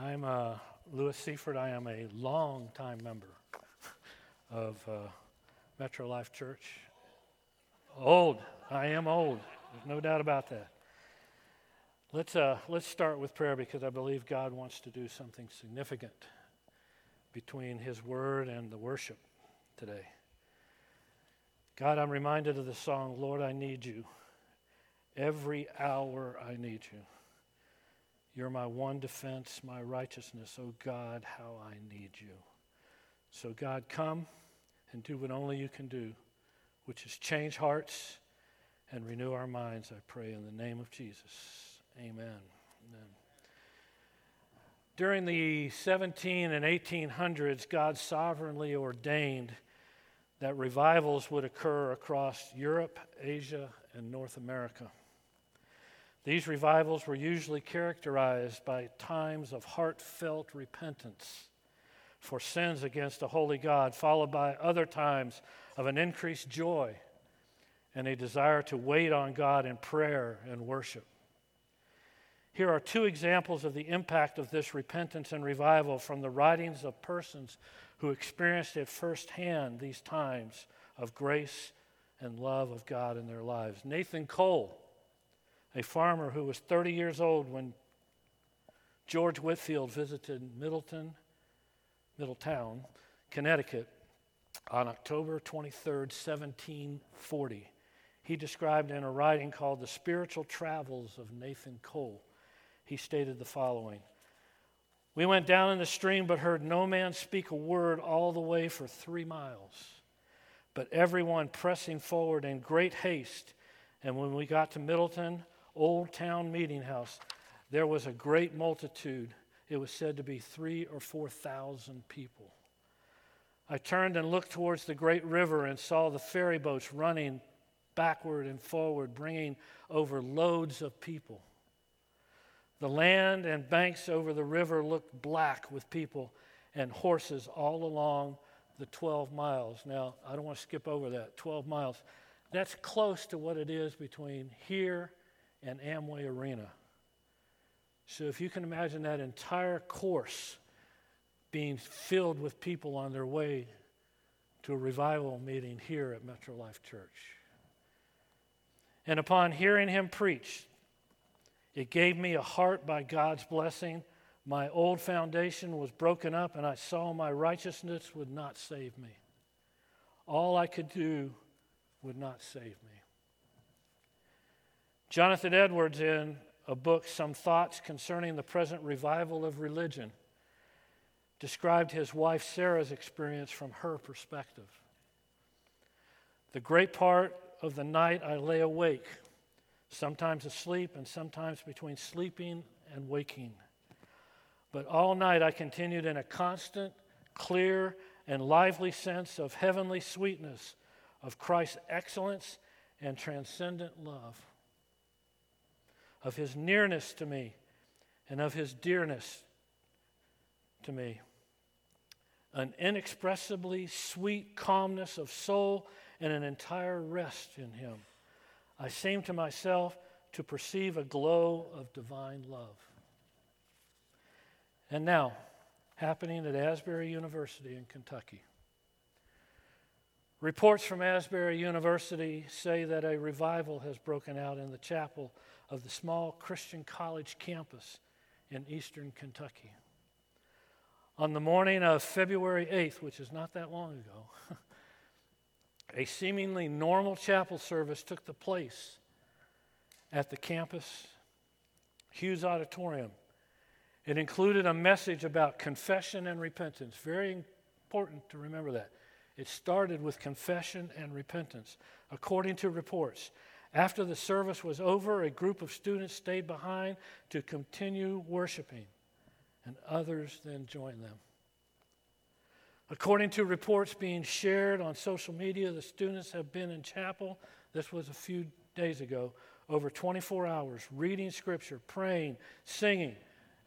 I'm uh, Louis Seaford. I am a long-time member of uh, Metro Life Church. Old. I am old. There's no doubt about that. Let's, uh, let's start with prayer because I believe God wants to do something significant between His Word and the worship today. God, I'm reminded of the song, Lord, I need you. Every hour I need you. You're my one defense, my righteousness. Oh God, how I need you. So, God, come and do what only you can do, which is change hearts and renew our minds, I pray, in the name of Jesus. Amen. Amen. During the 17 and 1800s, God sovereignly ordained that revivals would occur across Europe, Asia, and North America. These revivals were usually characterized by times of heartfelt repentance for sins against a holy God, followed by other times of an increased joy and a desire to wait on God in prayer and worship. Here are two examples of the impact of this repentance and revival from the writings of persons who experienced it firsthand these times of grace and love of God in their lives. Nathan Cole a farmer who was 30 years old when George Whitefield visited Middleton, Middletown, Connecticut on October 23, 1740. He described in a writing called The Spiritual Travels of Nathan Cole. He stated the following We went down in the stream, but heard no man speak a word all the way for three miles, but everyone pressing forward in great haste. And when we got to Middleton, Old Town Meeting House, there was a great multitude. It was said to be three or four thousand people. I turned and looked towards the great river and saw the ferry boats running backward and forward, bringing over loads of people. The land and banks over the river looked black with people and horses all along the 12 miles. Now, I don't want to skip over that 12 miles. That's close to what it is between here and Amway Arena. So if you can imagine that entire course being filled with people on their way to a revival meeting here at Metro Life Church. And upon hearing him preach, it gave me a heart by God's blessing. My old foundation was broken up, and I saw my righteousness would not save me. All I could do would not save me. Jonathan Edwards, in a book, Some Thoughts Concerning the Present Revival of Religion, described his wife Sarah's experience from her perspective. The great part of the night I lay awake, sometimes asleep and sometimes between sleeping and waking. But all night I continued in a constant, clear, and lively sense of heavenly sweetness, of Christ's excellence and transcendent love of his nearness to me and of his dearness to me. An inexpressibly sweet calmness of soul and an entire rest in him. I seemed to myself to perceive a glow of divine love. And now, happening at Asbury University in Kentucky. Reports from Asbury University say that a revival has broken out in the chapel of the small Christian college campus in eastern Kentucky. On the morning of February 8th, which is not that long ago, a seemingly normal chapel service took the place at the campus Hughes Auditorium. It included a message about confession and repentance. Very important to remember that. It started with confession and repentance. According to reports, after the service was over, a group of students stayed behind to continue worshiping, and others then joined them. According to reports being shared on social media, the students have been in chapel, this was a few days ago, over 24 hours, reading scripture, praying, singing,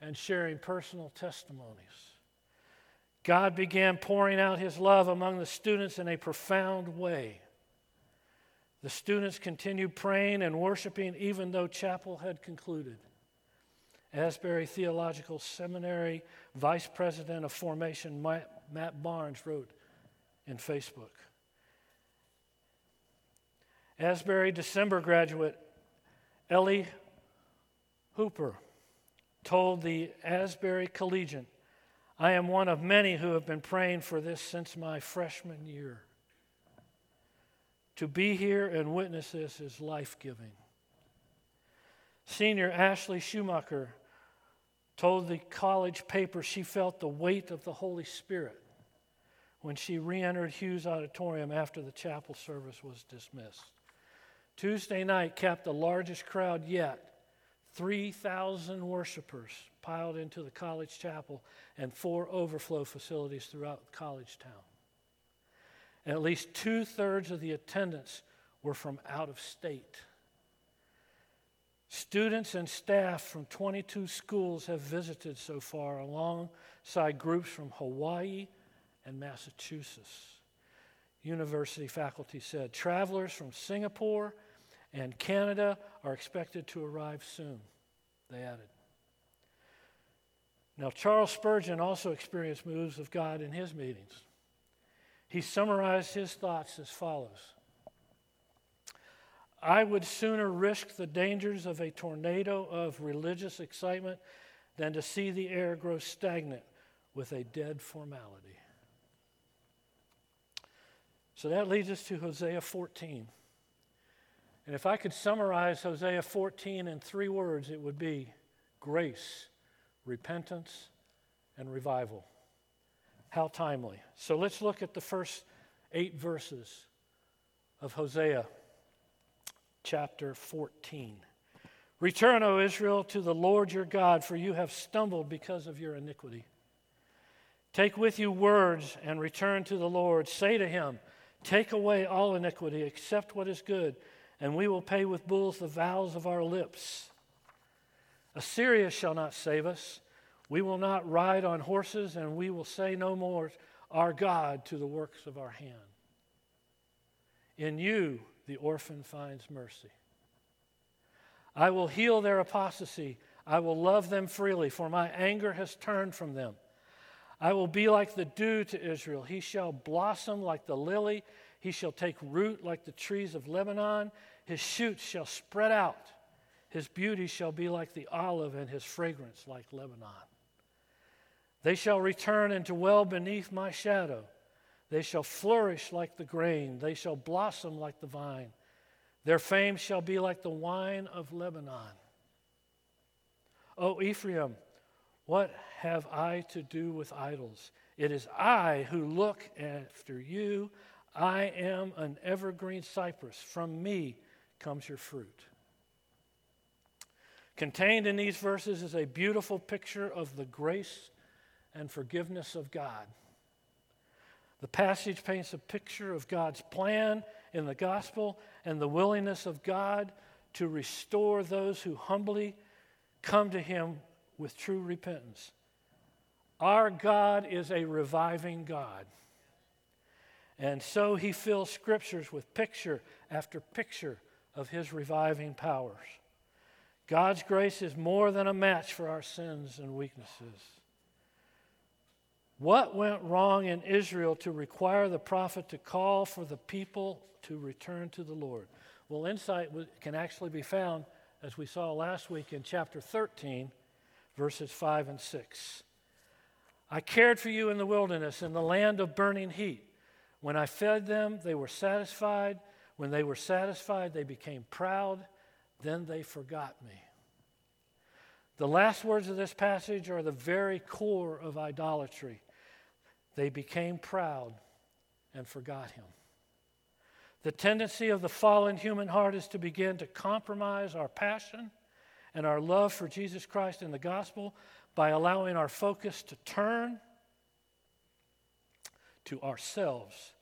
and sharing personal testimonies. God began pouring out his love among the students in a profound way. The students continued praying and worshiping even though chapel had concluded. Asbury Theological Seminary Vice President of Formation Matt Barnes wrote in Facebook. Asbury December graduate Ellie Hooper told the Asbury Collegian, I am one of many who have been praying for this since my freshman year. To be here and witness this is life giving. Senior Ashley Schumacher told the college paper she felt the weight of the Holy Spirit when she re entered Hughes Auditorium after the chapel service was dismissed. Tuesday night capped the largest crowd yet 3,000 worshipers piled into the college chapel and four overflow facilities throughout college town. And at least two thirds of the attendants were from out of state. Students and staff from 22 schools have visited so far, alongside groups from Hawaii and Massachusetts. University faculty said travelers from Singapore and Canada are expected to arrive soon, they added. Now, Charles Spurgeon also experienced moves of God in his meetings. He summarized his thoughts as follows I would sooner risk the dangers of a tornado of religious excitement than to see the air grow stagnant with a dead formality. So that leads us to Hosea 14. And if I could summarize Hosea 14 in three words, it would be grace, repentance, and revival. How timely. So let's look at the first eight verses of Hosea chapter 14. Return, O Israel, to the Lord your God, for you have stumbled because of your iniquity. Take with you words and return to the Lord. Say to him, Take away all iniquity, accept what is good, and we will pay with bulls the vows of our lips. Assyria shall not save us. We will not ride on horses, and we will say no more, Our God, to the works of our hand. In you, the orphan finds mercy. I will heal their apostasy. I will love them freely, for my anger has turned from them. I will be like the dew to Israel. He shall blossom like the lily. He shall take root like the trees of Lebanon. His shoots shall spread out. His beauty shall be like the olive, and his fragrance like Lebanon. They shall return and dwell beneath my shadow. They shall flourish like the grain, they shall blossom like the vine. Their fame shall be like the wine of Lebanon. O Ephraim, what have I to do with idols? It is I who look after you. I am an evergreen cypress. From me comes your fruit. Contained in these verses is a beautiful picture of the grace and forgiveness of God. The passage paints a picture of God's plan in the gospel and the willingness of God to restore those who humbly come to Him with true repentance. Our God is a reviving God. And so He fills scriptures with picture after picture of His reviving powers. God's grace is more than a match for our sins and weaknesses. What went wrong in Israel to require the prophet to call for the people to return to the Lord? Well, insight can actually be found, as we saw last week, in chapter 13, verses 5 and 6. I cared for you in the wilderness, in the land of burning heat. When I fed them, they were satisfied. When they were satisfied, they became proud. Then they forgot me. The last words of this passage are the very core of idolatry. They became proud and forgot him. The tendency of the fallen human heart is to begin to compromise our passion and our love for Jesus Christ and the gospel by allowing our focus to turn to ourselves.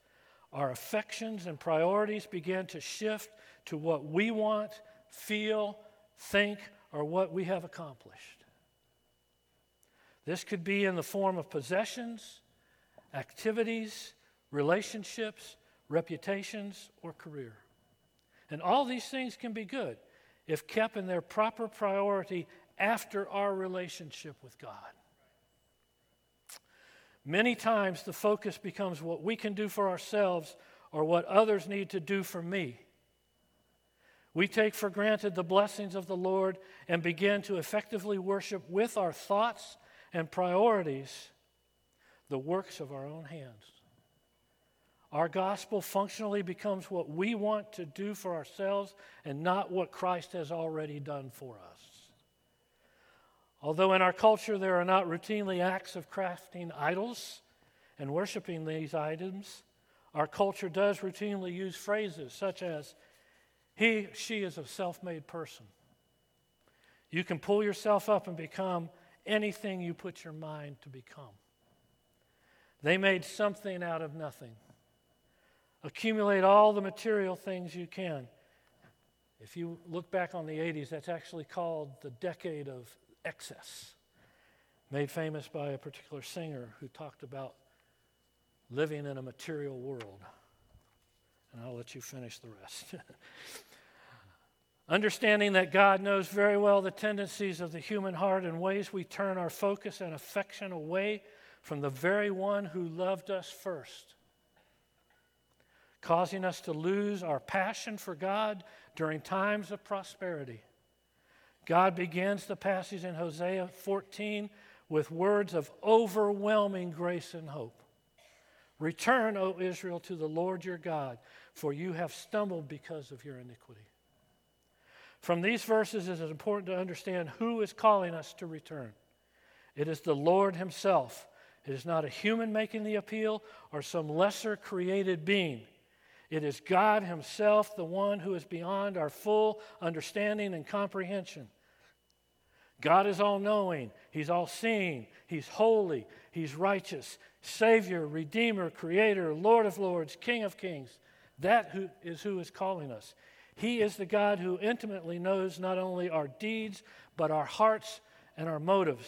Our affections and priorities begin to shift to what we want, feel, think, or what we have accomplished. This could be in the form of possessions, activities, relationships, reputations, or career. And all these things can be good if kept in their proper priority after our relationship with God. Many times the focus becomes what we can do for ourselves or what others need to do for me. We take for granted the blessings of the Lord and begin to effectively worship with our thoughts and priorities the works of our own hands. Our gospel functionally becomes what we want to do for ourselves and not what Christ has already done for us. Although in our culture there are not routinely acts of crafting idols and worshiping these items, our culture does routinely use phrases such as, he, she is a self made person. You can pull yourself up and become anything you put your mind to become. They made something out of nothing. Accumulate all the material things you can. If you look back on the 80s, that's actually called the decade of excess, made famous by a particular singer who talked about living in a material world. And I'll let you finish the rest. Understanding that God knows very well the tendencies of the human heart and ways we turn our focus and affection away from the very one who loved us first, causing us to lose our passion for God during times of prosperity. God begins the passage in Hosea 14 with words of overwhelming grace and hope. Return, O Israel, to the Lord your God, for you have stumbled because of your iniquity. From these verses, it is important to understand who is calling us to return. It is the Lord Himself. It is not a human making the appeal or some lesser created being. It is God Himself, the one who is beyond our full understanding and comprehension. God is all knowing, He's all seeing, He's holy, He's righteous, Savior, Redeemer, Creator, Lord of Lords, King of Kings. That who is who is calling us. He is the God who intimately knows not only our deeds, but our hearts and our motives.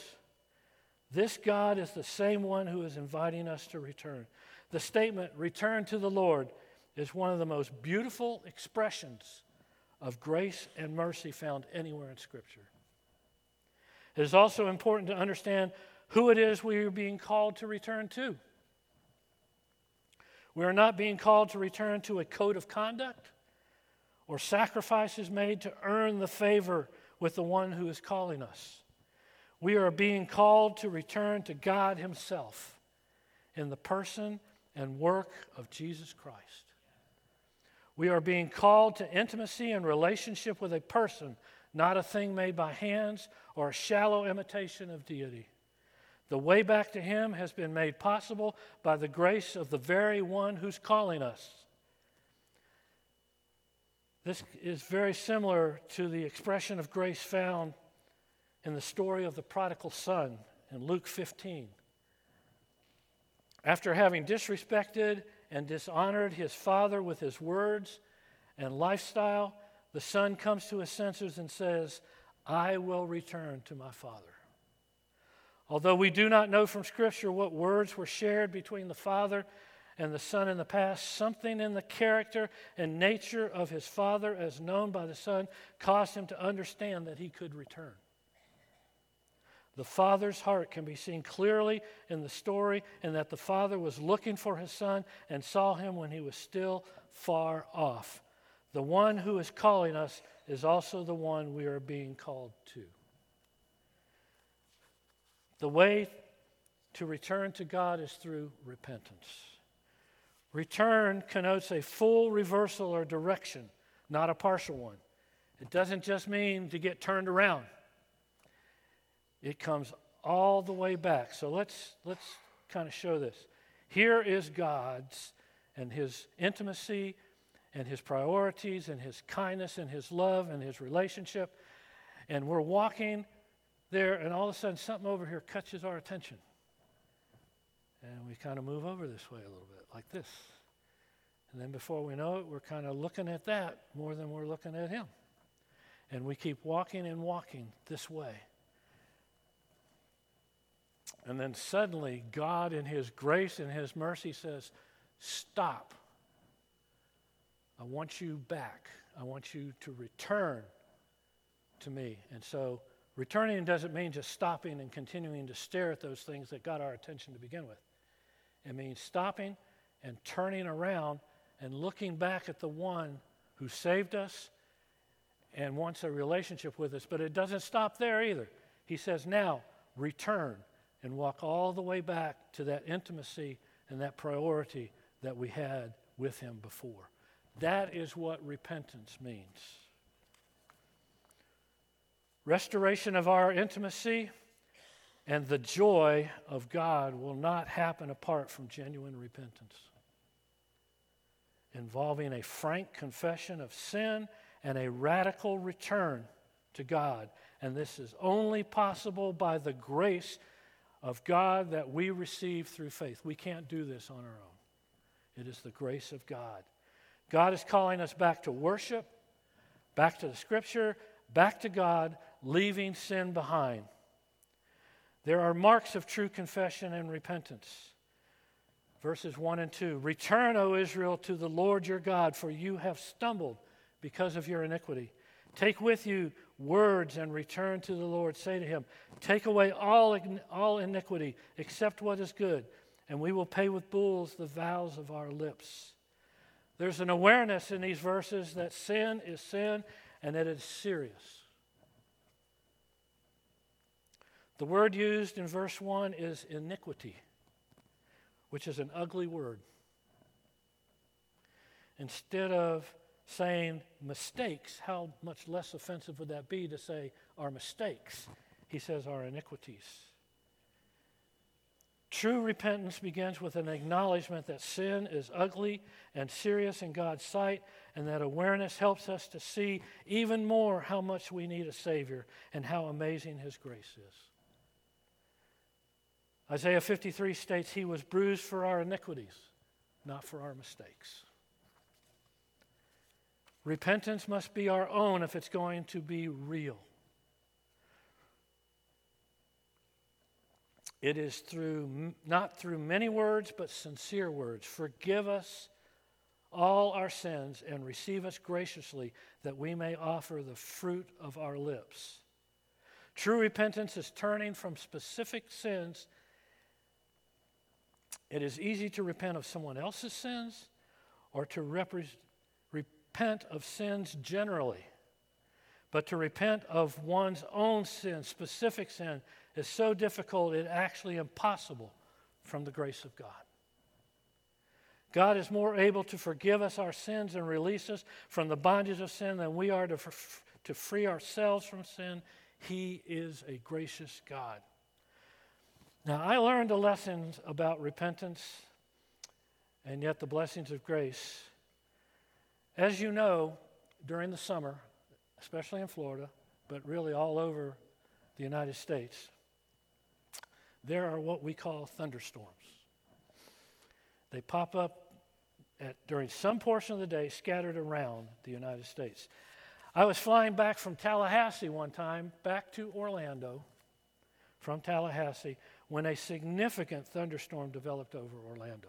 This God is the same one who is inviting us to return. The statement, return to the Lord, is one of the most beautiful expressions of grace and mercy found anywhere in Scripture. It is also important to understand who it is we are being called to return to. We are not being called to return to a code of conduct or sacrifices made to earn the favor with the one who is calling us. We are being called to return to God Himself in the person and work of Jesus Christ. We are being called to intimacy and relationship with a person not a thing made by hands or a shallow imitation of deity. The way back to Him has been made possible by the grace of the very one who's calling us. This is very similar to the expression of grace found in the story of the prodigal son in Luke 15. After having disrespected and dishonored his father with his words and lifestyle, the son comes to his senses and says, I will return to my father. Although we do not know from Scripture what words were shared between the father and the son in the past, something in the character and nature of his father, as known by the son, caused him to understand that he could return. The father's heart can be seen clearly in the story, in that the father was looking for his son and saw him when he was still far off. The one who is calling us is also the one we are being called to. The way to return to God is through repentance. Return connotes a full reversal or direction, not a partial one. It doesn't just mean to get turned around. It comes all the way back. So let's let's kind of show this. Here is God's and his intimacy and his priorities and his kindness and his love and his relationship. And we're walking there, and all of a sudden, something over here catches our attention. And we kind of move over this way a little bit, like this. And then before we know it, we're kind of looking at that more than we're looking at him. And we keep walking and walking this way. And then suddenly, God, in His grace and His mercy, says, Stop. I want you back. I want you to return to me. And so Returning doesn't mean just stopping and continuing to stare at those things that got our attention to begin with. It means stopping and turning around and looking back at the one who saved us and wants a relationship with us. But it doesn't stop there either. He says, now return and walk all the way back to that intimacy and that priority that we had with him before. That is what repentance means. Restoration of our intimacy and the joy of God will not happen apart from genuine repentance, involving a frank confession of sin and a radical return to God. And this is only possible by the grace of God that we receive through faith. We can't do this on our own, it is the grace of God. God is calling us back to worship, back to the scripture, back to God, leaving sin behind. There are marks of true confession and repentance. Verses 1 and 2 Return, O Israel, to the Lord your God, for you have stumbled because of your iniquity. Take with you words and return to the Lord. Say to him, Take away all, all iniquity except what is good, and we will pay with bulls the vows of our lips. There's an awareness in these verses that sin is sin and that it's serious. The word used in verse 1 is iniquity, which is an ugly word. Instead of saying mistakes, how much less offensive would that be to say our mistakes? He says our iniquities. True repentance begins with an acknowledgement that sin is ugly and serious in God's sight, and that awareness helps us to see even more how much we need a Savior and how amazing His grace is. Isaiah 53 states, He was bruised for our iniquities, not for our mistakes. Repentance must be our own if it's going to be real. It is through not through many words but sincere words. Forgive us all our sins and receive us graciously that we may offer the fruit of our lips. True repentance is turning from specific sins it is easy to repent of someone else's sins or to repre- repent of sins generally. But to repent of one's own sin, specific sin, is so difficult, it's actually impossible from the grace of God. God is more able to forgive us our sins and release us from the bondage of sin than we are to, to free ourselves from sin. He is a gracious God. Now, I learned a lesson about repentance and yet the blessings of grace. As you know, during the summer, especially in Florida, but really all over the United States, there are what we call thunderstorms. They pop up at, during some portion of the day scattered around the United States. I was flying back from Tallahassee one time, back to Orlando from Tallahassee, when a significant thunderstorm developed over Orlando.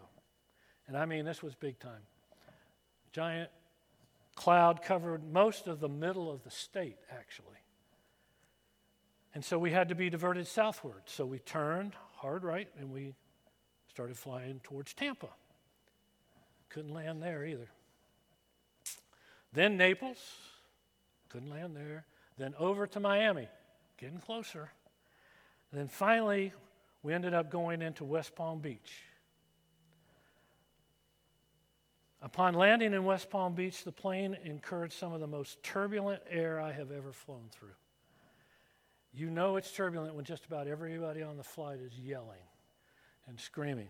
And I mean, this was big time. Giant cloud covered most of the middle of the state, actually. And so we had to be diverted southward. So we turned hard right and we started flying towards Tampa. Couldn't land there either. Then Naples, couldn't land there. Then over to Miami, getting closer. And then finally, we ended up going into West Palm Beach. Upon landing in West Palm Beach, the plane incurred some of the most turbulent air I have ever flown through. You know it's turbulent when just about everybody on the flight is yelling and screaming.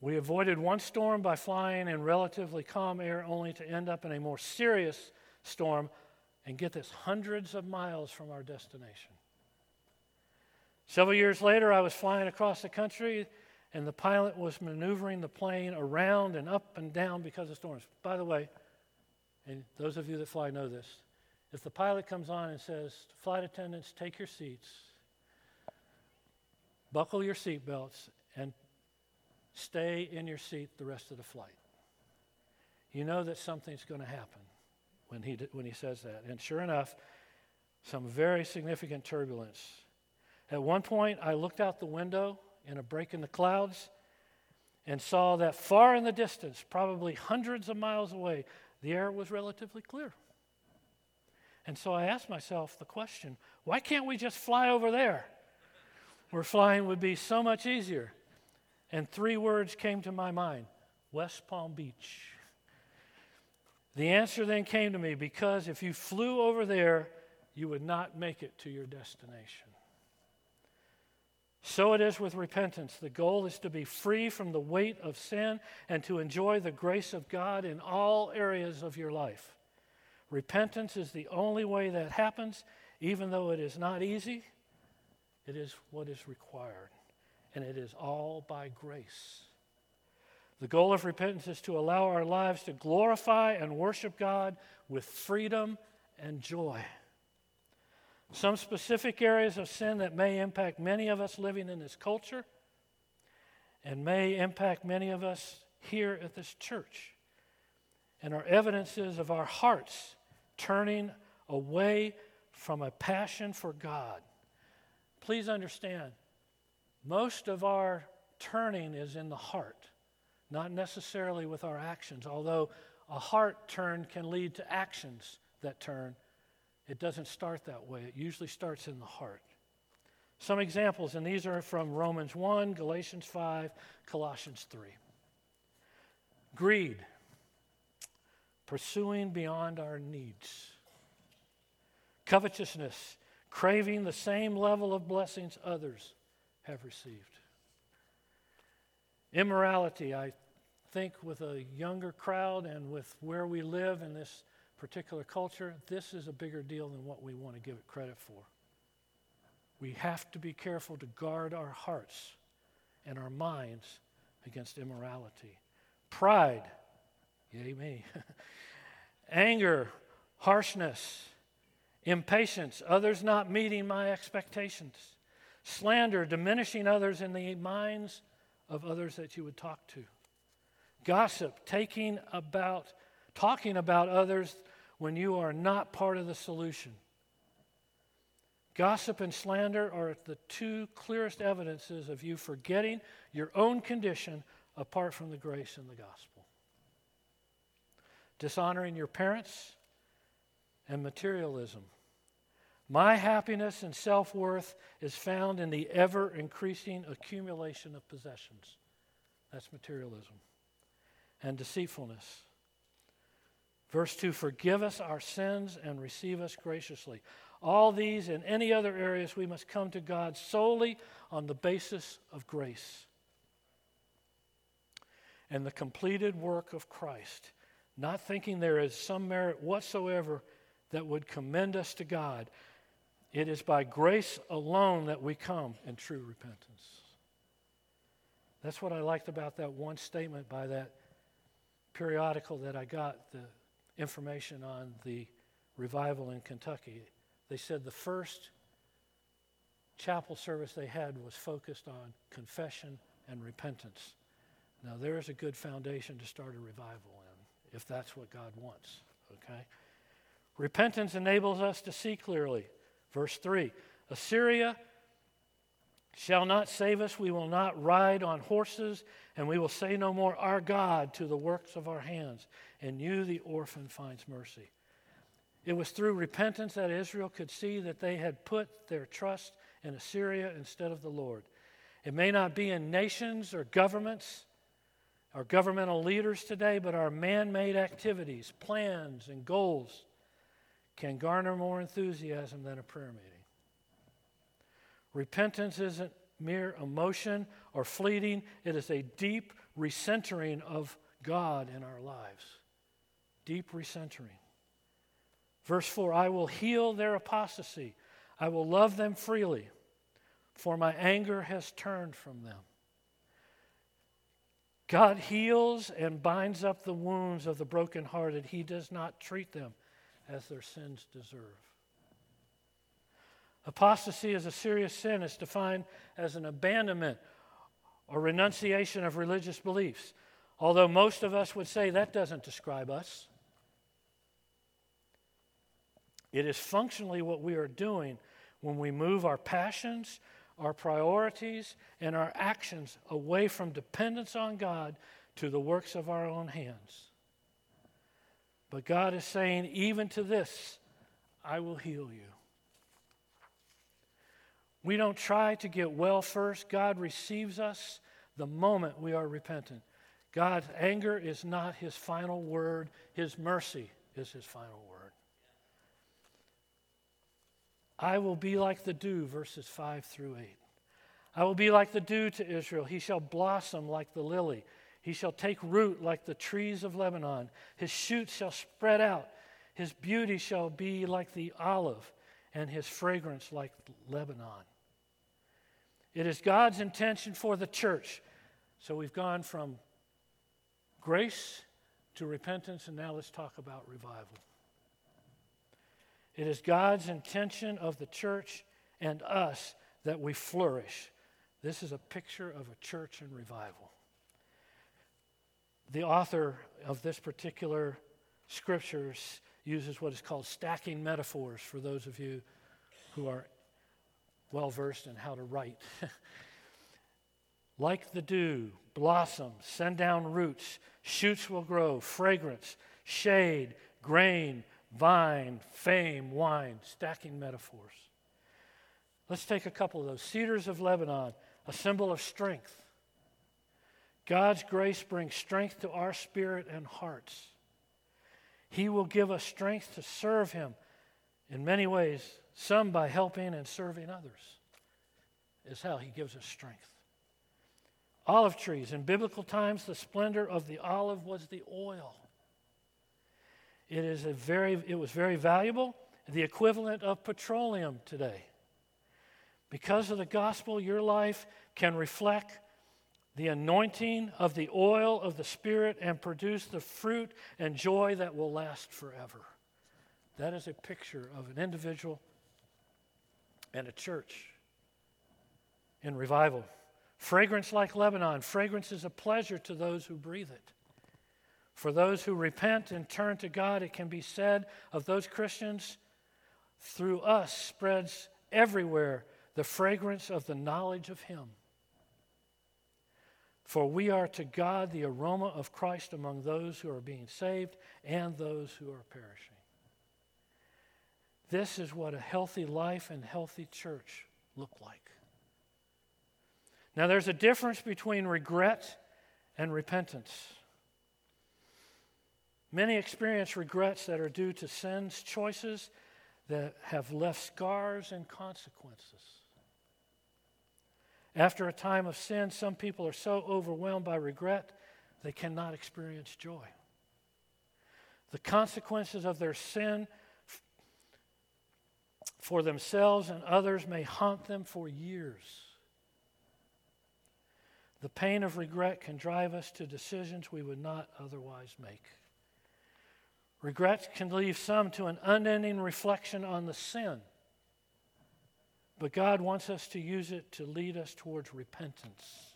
We avoided one storm by flying in relatively calm air, only to end up in a more serious storm and get this hundreds of miles from our destination. Several years later, I was flying across the country, and the pilot was maneuvering the plane around and up and down because of storms. By the way, and those of you that fly know this, if the pilot comes on and says, Flight attendants, take your seats, buckle your seatbelts, and stay in your seat the rest of the flight. You know that something's going to happen when he, when he says that. And sure enough, some very significant turbulence. At one point, I looked out the window in a break in the clouds and saw that far in the distance, probably hundreds of miles away, the air was relatively clear. And so I asked myself the question why can't we just fly over there? Where flying would be so much easier. And three words came to my mind West Palm Beach. The answer then came to me because if you flew over there, you would not make it to your destination. So it is with repentance. The goal is to be free from the weight of sin and to enjoy the grace of God in all areas of your life. Repentance is the only way that happens, even though it is not easy, it is what is required. And it is all by grace. The goal of repentance is to allow our lives to glorify and worship God with freedom and joy. Some specific areas of sin that may impact many of us living in this culture and may impact many of us here at this church and are evidences of our hearts turning away from a passion for God. Please understand, most of our turning is in the heart, not necessarily with our actions, although a heart turn can lead to actions that turn. It doesn't start that way, it usually starts in the heart. Some examples, and these are from Romans 1, Galatians 5, Colossians 3. Greed pursuing beyond our needs. Covetousness, craving the same level of blessings others have received. Immorality, I think, with a younger crowd and with where we live in this particular culture, this is a bigger deal than what we want to give it credit for. We have to be careful to guard our hearts and our minds against immorality. Pride, yay me. anger, harshness, impatience, others not meeting my expectations, slander, diminishing others in the minds of others that you would talk to, gossip, taking about, talking about others when you are not part of the solution. Gossip and slander are the two clearest evidences of you forgetting your own condition apart from the grace and the gospel dishonoring your parents, and materialism. My happiness and self worth is found in the ever increasing accumulation of possessions. That's materialism. And deceitfulness. Verse 2 Forgive us our sins and receive us graciously. All these and any other areas, we must come to God solely on the basis of grace and the completed work of Christ not thinking there is some merit whatsoever that would commend us to God. It is by grace alone that we come in true repentance. That's what I liked about that one statement by that periodical that I got the information on the revival in Kentucky. They said the first chapel service they had was focused on confession and repentance. Now, there is a good foundation to start a revival in if that's what God wants. Okay? Repentance enables us to see clearly. Verse 3 Assyria shall not save us. We will not ride on horses, and we will say no more, Our God, to the works of our hands. And you, the orphan, finds mercy. It was through repentance that Israel could see that they had put their trust in Assyria instead of the Lord. It may not be in nations or governments, our governmental leaders today, but our man made activities, plans, and goals can garner more enthusiasm than a prayer meeting. Repentance isn't mere emotion or fleeting, it is a deep recentering of God in our lives. Deep recentering. Verse 4 I will heal their apostasy, I will love them freely, for my anger has turned from them. God heals and binds up the wounds of the brokenhearted. He does not treat them as their sins deserve. Apostasy is a serious sin. It's defined as an abandonment or renunciation of religious beliefs. Although most of us would say that doesn't describe us. It is functionally what we are doing when we move our passions, our priorities, and our actions away from dependence on God to the works of our own hands. But God is saying, even to this, I will heal you. We don't try to get well first. God receives us the moment we are repentant. God's anger is not his final word, his mercy is his final word. I will be like the dew, verses 5 through 8. I will be like the dew to Israel. He shall blossom like the lily. He shall take root like the trees of Lebanon. His shoots shall spread out. His beauty shall be like the olive, and his fragrance like Lebanon. It is God's intention for the church. So we've gone from grace to repentance, and now let's talk about revival. It is God's intention of the church and us that we flourish. This is a picture of a church in revival. The author of this particular scriptures uses what is called stacking metaphors for those of you who are well versed in how to write. like the dew, blossom, send down roots, shoots will grow, fragrance, shade, grain, vine, fame, wine, stacking metaphors. Let's take a couple of those. Cedars of Lebanon, a symbol of strength. God's grace brings strength to our spirit and hearts. He will give us strength to serve Him in many ways, some by helping and serving others, is how He gives us strength. Olive trees. In biblical times, the splendor of the olive was the oil. It, is a very, it was very valuable, the equivalent of petroleum today. Because of the gospel, your life can reflect the anointing of the oil of the Spirit and produce the fruit and joy that will last forever. That is a picture of an individual and a church in revival. Fragrance like Lebanon. Fragrance is a pleasure to those who breathe it. For those who repent and turn to God, it can be said of those Christians, through us spreads everywhere the fragrance of the knowledge of Him. For we are to God the aroma of Christ among those who are being saved and those who are perishing. This is what a healthy life and healthy church look like. Now, there's a difference between regret and repentance. Many experience regrets that are due to sins, choices that have left scars and consequences. After a time of sin, some people are so overwhelmed by regret they cannot experience joy. The consequences of their sin for themselves and others may haunt them for years. The pain of regret can drive us to decisions we would not otherwise make. Regret can leave some to an unending reflection on the sin. But God wants us to use it to lead us towards repentance.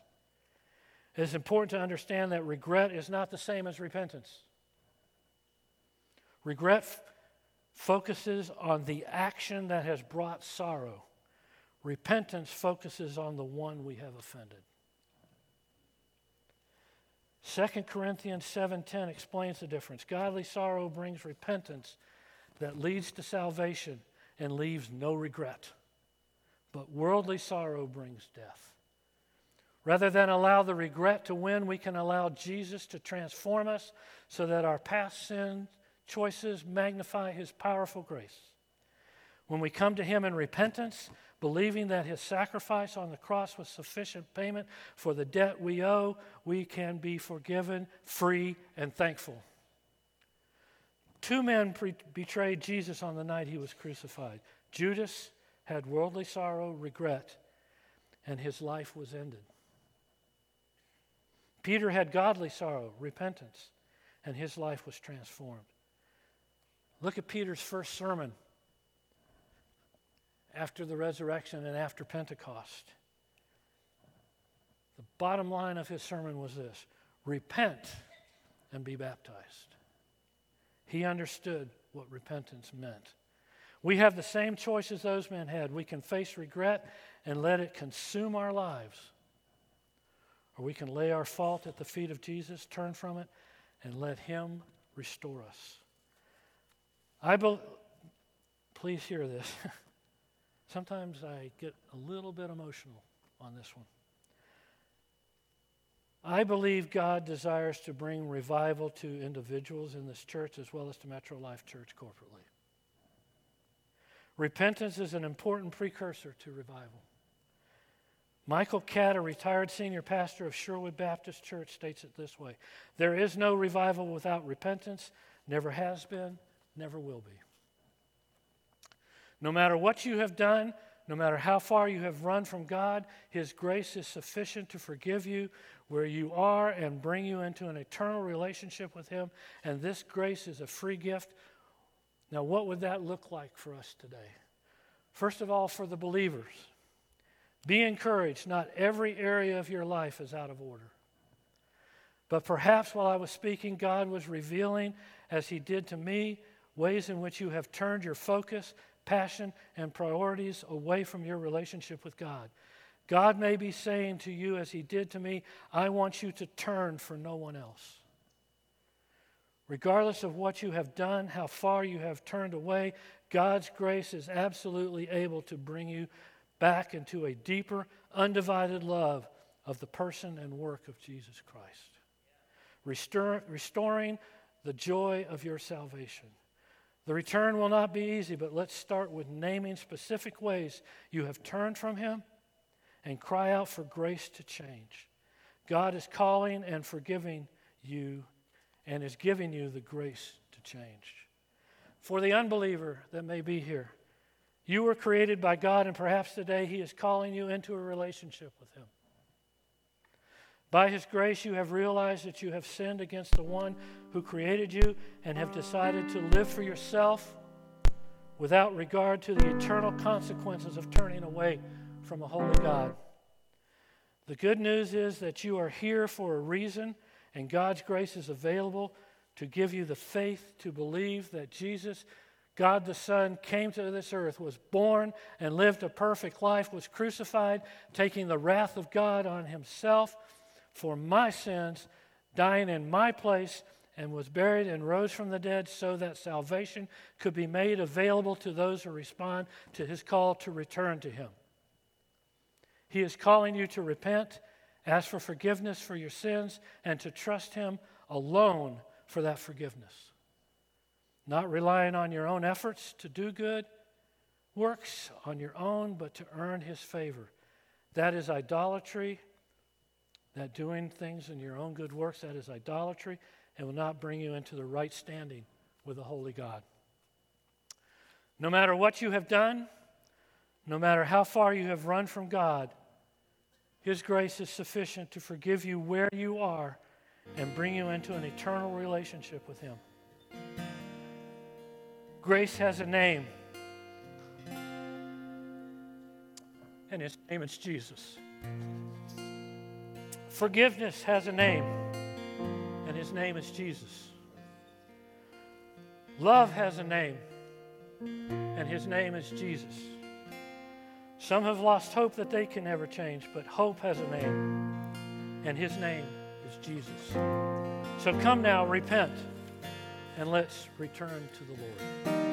It is important to understand that regret is not the same as repentance. Regret f- focuses on the action that has brought sorrow. Repentance focuses on the one we have offended. 2 Corinthians 7:10 explains the difference. Godly sorrow brings repentance that leads to salvation and leaves no regret. But worldly sorrow brings death. Rather than allow the regret to win, we can allow Jesus to transform us so that our past sin choices magnify his powerful grace. When we come to him in repentance, believing that his sacrifice on the cross was sufficient payment for the debt we owe, we can be forgiven, free, and thankful. Two men pre- betrayed Jesus on the night he was crucified. Judas had worldly sorrow, regret, and his life was ended. Peter had godly sorrow, repentance, and his life was transformed. Look at Peter's first sermon after the resurrection and after Pentecost. The bottom line of his sermon was this repent and be baptized. He understood what repentance meant. We have the same choices those men had. We can face regret and let it consume our lives, or we can lay our fault at the feet of Jesus, turn from it, and let Him restore us. I be- please hear this. Sometimes I get a little bit emotional on this one. I believe God desires to bring revival to individuals in this church as well as to Metro Life Church corporately. Repentance is an important precursor to revival. Michael Catt, a retired senior pastor of Sherwood Baptist Church, states it this way There is no revival without repentance, never has been, never will be. No matter what you have done, no matter how far you have run from God, His grace is sufficient to forgive you where you are and bring you into an eternal relationship with Him. And this grace is a free gift. Now, what would that look like for us today? First of all, for the believers, be encouraged. Not every area of your life is out of order. But perhaps while I was speaking, God was revealing, as He did to me, ways in which you have turned your focus, passion, and priorities away from your relationship with God. God may be saying to you, as He did to me, I want you to turn for no one else. Regardless of what you have done, how far you have turned away, God's grace is absolutely able to bring you back into a deeper, undivided love of the person and work of Jesus Christ, Restor- restoring the joy of your salvation. The return will not be easy, but let's start with naming specific ways you have turned from Him and cry out for grace to change. God is calling and forgiving you and is giving you the grace to change. For the unbeliever that may be here, you were created by God, and perhaps today He is calling you into a relationship with Him. By His grace, you have realized that you have sinned against the one who created you and have decided to live for yourself without regard to the eternal consequences of turning away from a holy God. The good news is that you are here for a reason, and God's grace is available to give you the faith to believe that Jesus, God the Son, came to this earth, was born and lived a perfect life, was crucified, taking the wrath of God on himself for my sins, dying in my place, and was buried and rose from the dead so that salvation could be made available to those who respond to his call to return to him. He is calling you to repent, ask for forgiveness for your sins, and to trust Him alone for that forgiveness. Not relying on your own efforts to do good works on your own, but to earn His favor. That is idolatry. That doing things in your own good works, that is idolatry, and will not bring you into the right standing with the holy God. No matter what you have done, no matter how far you have run from God, His grace is sufficient to forgive you where you are and bring you into an eternal relationship with Him. Grace has a name, and His name is Jesus. Forgiveness has a name, and His name is Jesus. Love has a name, and His name is Jesus. Some have lost hope that they can never change, but hope has a name, and his name is Jesus. So come now, repent, and let's return to the Lord.